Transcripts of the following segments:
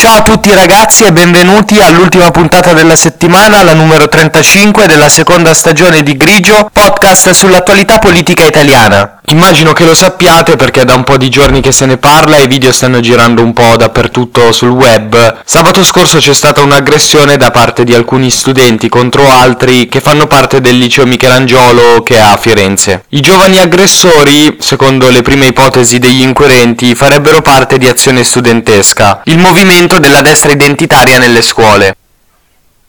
Ciao a tutti ragazzi e benvenuti all'ultima puntata della settimana, la numero 35 della seconda stagione di Grigio, podcast sull'attualità politica italiana. Immagino che lo sappiate perché è da un po' di giorni che se ne parla e i video stanno girando un po' dappertutto sul web. Sabato scorso c'è stata un'aggressione da parte di alcuni studenti contro altri che fanno parte del liceo Michelangelo che è a Firenze. I giovani aggressori, secondo le prime ipotesi degli inquirenti, farebbero parte di azione studentesca, il movimento della destra identitaria nelle scuole.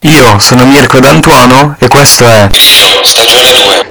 Io sono Mirko D'Antuono e questo è Stagione 2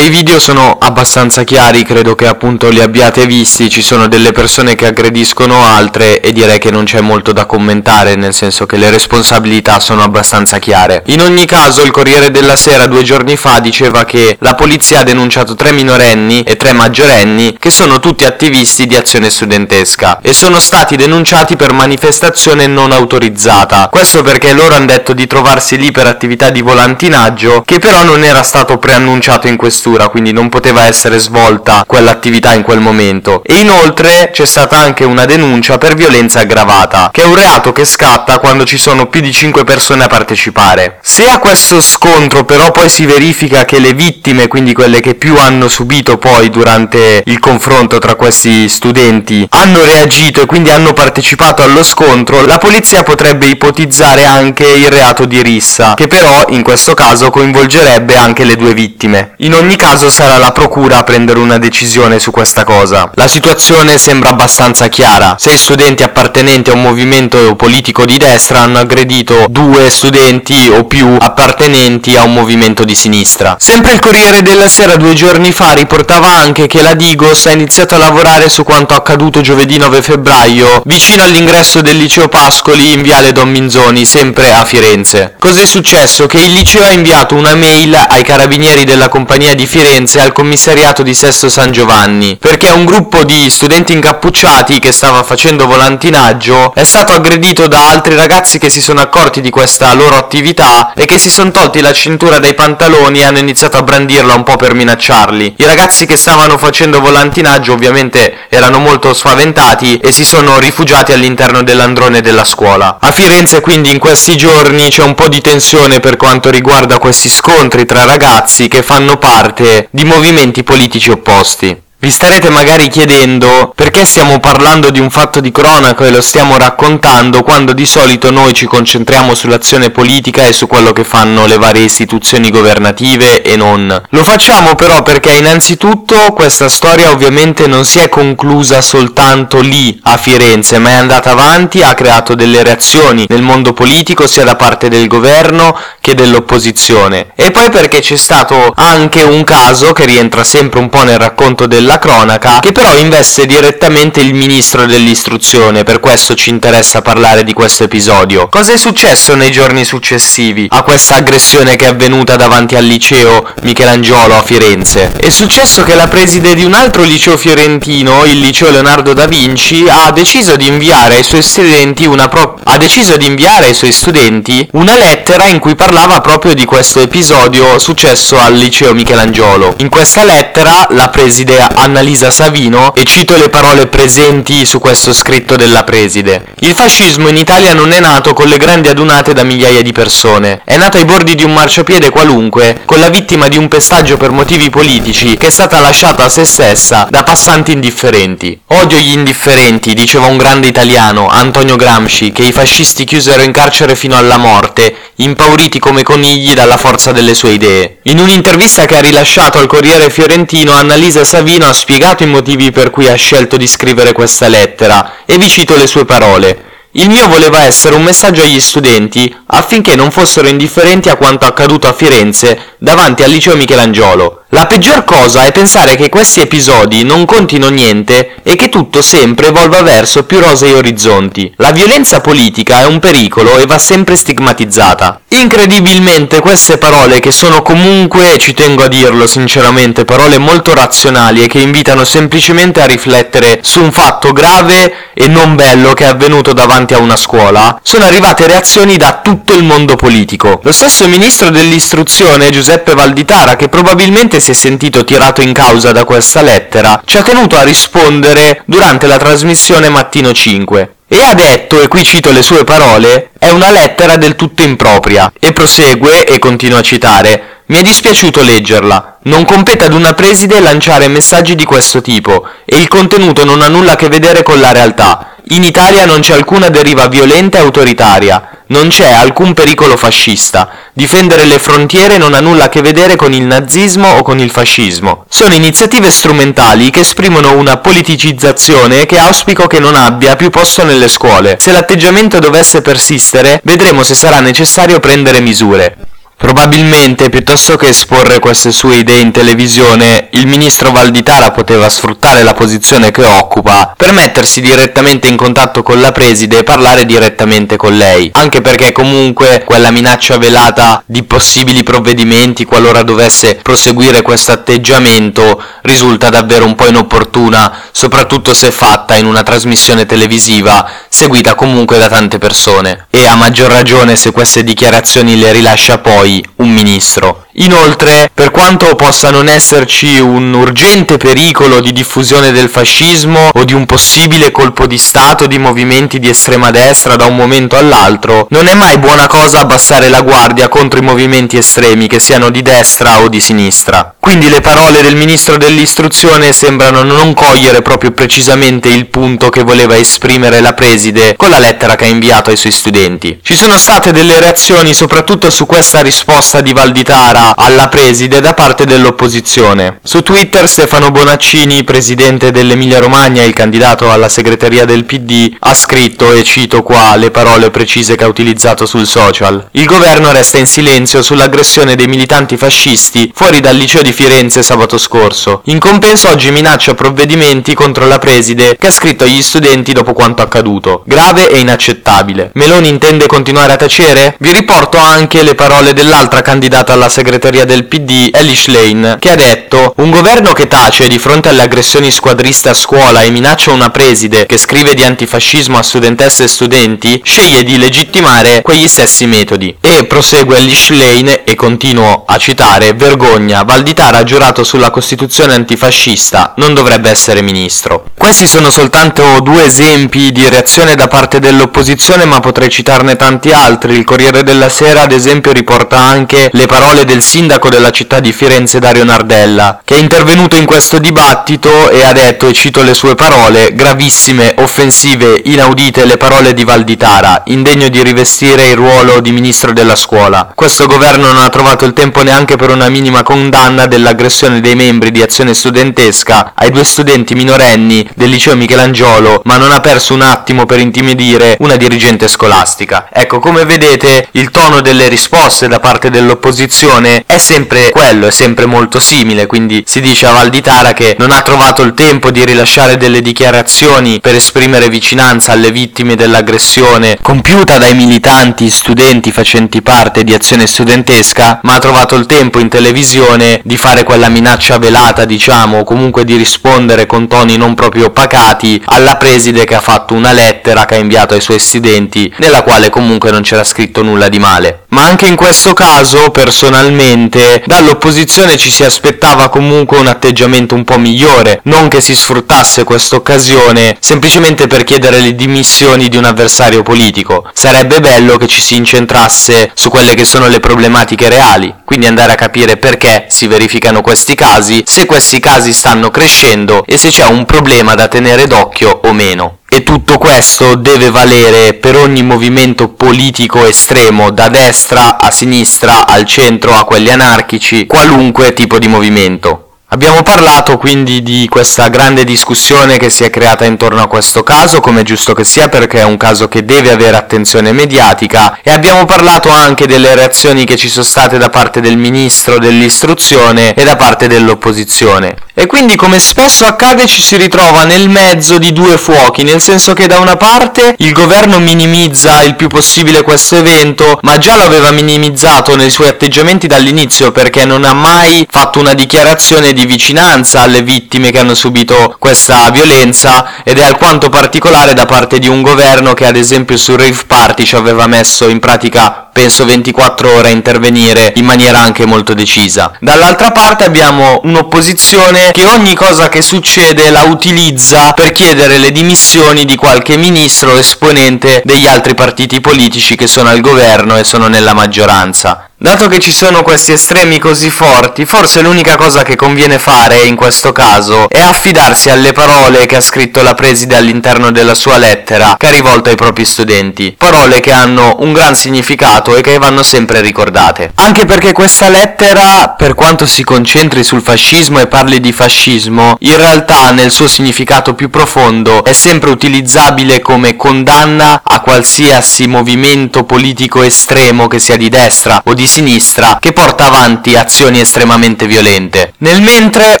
i video sono abbastanza chiari, credo che appunto li abbiate visti, ci sono delle persone che aggrediscono altre e direi che non c'è molto da commentare, nel senso che le responsabilità sono abbastanza chiare. In ogni caso, il Corriere della Sera due giorni fa diceva che la polizia ha denunciato tre minorenni e tre maggiorenni che sono tutti attivisti di azione studentesca e sono stati denunciati per manifestazione non autorizzata. Questo perché loro hanno detto di trovarsi lì per attività di volantinaggio che però non era stato preannunciato in questura, quindi non poteva essere svolta quell'attività in quel momento. E inoltre c'è stata anche una denuncia per violenza aggravata, che è un reato che scatta quando ci sono più di 5 persone a partecipare. Se a questo scontro però poi si verifica che le vittime, quindi quelle che più hanno subito poi durante il confronto tra questi studenti, hanno reagito e quindi hanno partecipato allo scontro, la polizia potrebbe ipotizzare anche il reato di rissa, che però in questo caso coinvolgerebbe anche le due vittime. In ogni caso sarà la procura a prendere una decisione su questa cosa. La situazione sembra abbastanza chiara. Sei studenti appartenenti a un movimento politico di destra hanno aggredito due studenti o più appartenenti a un movimento di sinistra. Sempre il Corriere della Sera due giorni fa riportava anche che la Digos ha iniziato a lavorare su quanto accaduto giovedì 9 febbraio vicino all'ingresso del liceo Pascoli in Viale Don Minzoni, sempre a Firenze. Cos'è successo? Che il liceo ha inviato una mail ai carabinieri della compagnia di Firenze al commissariato di Sesto San Giovanni, perché un gruppo di studenti incappucciati che stava facendo volantinaggio è stato aggredito da altri ragazzi che si sono accorti di questa loro attività e che si sono tolti la cintura dai pantaloni e hanno iniziato a brandirla un po' per minacciarli. I ragazzi che stavano facendo volantinaggio ovviamente erano molto spaventati e si sono rifugiati all'interno dell'androne della scuola. A Firenze quindi in questi giorni c'è un po' di tensione per quanto riguarda questi scontri tra ragazzi che fanno parte di movimenti politici opposti. Vi starete magari chiedendo perché stiamo parlando di un fatto di cronaca e lo stiamo raccontando quando di solito noi ci concentriamo sull'azione politica e su quello che fanno le varie istituzioni governative e non. Lo facciamo però perché innanzitutto questa storia ovviamente non si è conclusa soltanto lì a Firenze, ma è andata avanti, ha creato delle reazioni nel mondo politico sia da parte del governo che dell'opposizione. E poi perché c'è stato anche un caso che rientra sempre un po' nel racconto della cronaca, che però investe direttamente il ministro dell'istruzione, per questo ci interessa parlare di questo episodio. Cosa è successo nei giorni successivi a questa aggressione che è avvenuta davanti al liceo Michelangelo a Firenze? È successo che la preside di un altro liceo fiorentino, il liceo Leonardo da Vinci, ha deciso di inviare ai suoi studenti una pro- ha deciso di inviare ai suoi studenti una lettera in cui parlava proprio di questo episodio successo al liceo Michelangelo. In questa lettera la preside Annalisa Savino e cito le parole presenti su questo scritto della preside. Il fascismo in Italia non è nato con le grandi adunate da migliaia di persone, è nato ai bordi di un marciapiede qualunque, con la vittima di un pestaggio per motivi politici che è stata lasciata a se stessa da passanti indifferenti. Odio gli indifferenti, diceva un grande italiano, Antonio Gramsci, che i fascisti chiusero in carcere fino alla morte, impauriti come conigli dalla forza delle sue idee. In un'intervista che ha rilasciato al Corriere Fiorentino, Annalisa Savino ha spiegato i motivi per cui ha scelto di scrivere questa lettera e vi cito le sue parole. Il mio voleva essere un messaggio agli studenti affinché non fossero indifferenti a quanto accaduto a Firenze davanti al liceo Michelangelo. La peggior cosa è pensare che questi episodi non contino niente e che tutto sempre evolva verso più rosei orizzonti. La violenza politica è un pericolo e va sempre stigmatizzata. Incredibilmente queste parole che sono comunque, ci tengo a dirlo sinceramente, parole molto razionali e che invitano semplicemente a riflettere su un fatto grave e non bello che è avvenuto davanti a una scuola, sono arrivate reazioni da tutto il mondo politico. Lo stesso ministro dell'istruzione, Giuseppe Valditara, che probabilmente si è sentito tirato in causa da questa lettera, ci ha tenuto a rispondere durante la trasmissione Mattino 5. E ha detto, e qui cito le sue parole, è una lettera del tutto impropria. E prosegue, e continua a citare, mi è dispiaciuto leggerla. Non compete ad una preside lanciare messaggi di questo tipo, e il contenuto non ha nulla a che vedere con la realtà. In Italia non c'è alcuna deriva violenta e autoritaria. Non c'è alcun pericolo fascista. Difendere le frontiere non ha nulla a che vedere con il nazismo o con il fascismo. Sono iniziative strumentali che esprimono una politicizzazione che auspico che non abbia più posto nelle scuole. Se l'atteggiamento dovesse persistere, vedremo se sarà necessario prendere misure. Probabilmente, piuttosto che esporre queste sue idee in televisione, il ministro Valditara poteva sfruttare la posizione che occupa per mettersi direttamente in contatto con la preside e parlare direttamente con lei, anche perché comunque quella minaccia velata di possibili provvedimenti qualora dovesse proseguire questo atteggiamento risulta davvero un po' inopportuna, soprattutto se fatta in una trasmissione televisiva seguita comunque da tante persone, e a maggior ragione se queste dichiarazioni le rilascia poi poi un ministro. Inoltre, per quanto possa non esserci un urgente pericolo di diffusione del fascismo o di un possibile colpo di Stato di movimenti di estrema destra da un momento all'altro, non è mai buona cosa abbassare la guardia contro i movimenti estremi, che siano di destra o di sinistra. Quindi le parole del ministro dell'istruzione sembrano non cogliere proprio precisamente il punto che voleva esprimere la preside con la lettera che ha inviato ai suoi studenti. Ci sono state delle reazioni soprattutto su questa risposta di Valditara alla preside da parte dell'opposizione. Su Twitter Stefano Bonaccini, presidente dell'Emilia Romagna e il candidato alla segreteria del PD, ha scritto, e cito qua le parole precise che ha utilizzato sul social, il governo resta in silenzio sull'aggressione dei militanti fascisti fuori dal liceo di Firenze sabato scorso. In compenso oggi minaccia provvedimenti contro la preside che ha scritto agli studenti dopo quanto accaduto. Grave e inaccettabile. Meloni intende continuare a tacere? Vi riporto anche le parole dell'altra candidata alla segreteria segreteria del PD Elish Lane, che ha detto un governo che tace di fronte alle aggressioni squadriste a scuola e minaccia una preside che scrive di antifascismo a studentesse e studenti, sceglie di legittimare quegli stessi metodi. E prosegue Elish Lane e continuo a citare, vergogna, Valditara ha giurato sulla Costituzione antifascista, non dovrebbe essere ministro. Questi sono soltanto due esempi di reazione da parte dell'opposizione, ma potrei citarne tanti altri. Il Corriere della Sera, ad esempio, riporta anche le parole del sindaco della città di Firenze Dario Nardella, che è intervenuto in questo dibattito e ha detto, e cito le sue parole, gravissime, offensive, inaudite le parole di Valditara, indegno di rivestire il ruolo di ministro della scuola. Questo governo non ha trovato il tempo neanche per una minima condanna dell'aggressione dei membri di azione studentesca ai due studenti minorenni del liceo Michelangiolo, ma non ha perso un attimo per intimidire una dirigente scolastica. Ecco, come vedete, il tono delle risposte da parte dell'opposizione è sempre quello, è sempre molto simile, quindi si dice a Valditara che non ha trovato il tempo di rilasciare delle dichiarazioni per esprimere vicinanza alle vittime dell'aggressione compiuta dai militanti studenti facenti parte di azione studentesca, ma ha trovato il tempo in televisione di fare quella minaccia velata, diciamo, o comunque di rispondere con toni non proprio pacati alla preside che ha fatto una lettera che ha inviato ai suoi studenti, nella quale comunque non c'era scritto nulla di male. Ma anche in questo caso, personalmente, Probabilmente dall'opposizione ci si aspettava comunque un atteggiamento un po' migliore, non che si sfruttasse questa occasione semplicemente per chiedere le dimissioni di un avversario politico. Sarebbe bello che ci si incentrasse su quelle che sono le problematiche reali, quindi andare a capire perché si verificano questi casi, se questi casi stanno crescendo e se c'è un problema da tenere d'occhio o meno. E tutto questo deve valere per ogni movimento politico estremo, da destra a sinistra, al centro, a quelli anarchici, qualunque tipo di movimento. Abbiamo parlato quindi di questa grande discussione che si è creata intorno a questo caso, come è giusto che sia perché è un caso che deve avere attenzione mediatica e abbiamo parlato anche delle reazioni che ci sono state da parte del ministro dell'istruzione e da parte dell'opposizione. E quindi come spesso accade ci si ritrova nel mezzo di due fuochi, nel senso che da una parte il governo minimizza il più possibile questo evento, ma già lo aveva minimizzato nei suoi atteggiamenti dall'inizio perché non ha mai fatto una dichiarazione di vicinanza alle vittime che hanno subito questa violenza ed è alquanto particolare da parte di un governo che ad esempio su Rave Party ci aveva messo in pratica penso 24 ore a intervenire in maniera anche molto decisa. Dall'altra parte abbiamo un'opposizione che ogni cosa che succede la utilizza per chiedere le dimissioni di qualche ministro o esponente degli altri partiti politici che sono al governo e sono nella maggioranza. Dato che ci sono questi estremi così forti, forse l'unica cosa che conviene fare in questo caso è affidarsi alle parole che ha scritto la preside all'interno della sua lettera che ha rivolto ai propri studenti. Parole che hanno un gran significato e che vanno sempre ricordate. Anche perché questa lettera, per quanto si concentri sul fascismo e parli di fascismo, in realtà nel suo significato più profondo è sempre utilizzabile come condanna a qualsiasi movimento politico estremo che sia di destra o di sinistra che porta avanti azioni estremamente violente. Nel mentre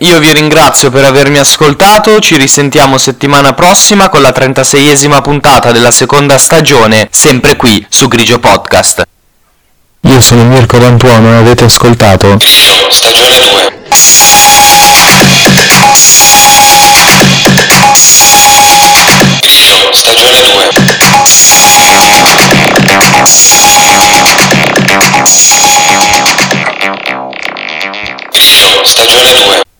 io vi ringrazio per avermi ascoltato, ci risentiamo settimana prossima con la 36esima puntata della seconda stagione, sempre qui su Grigio Podcast. Io sono Mirko D'Antuono e avete ascoltato Stagione 2 Where?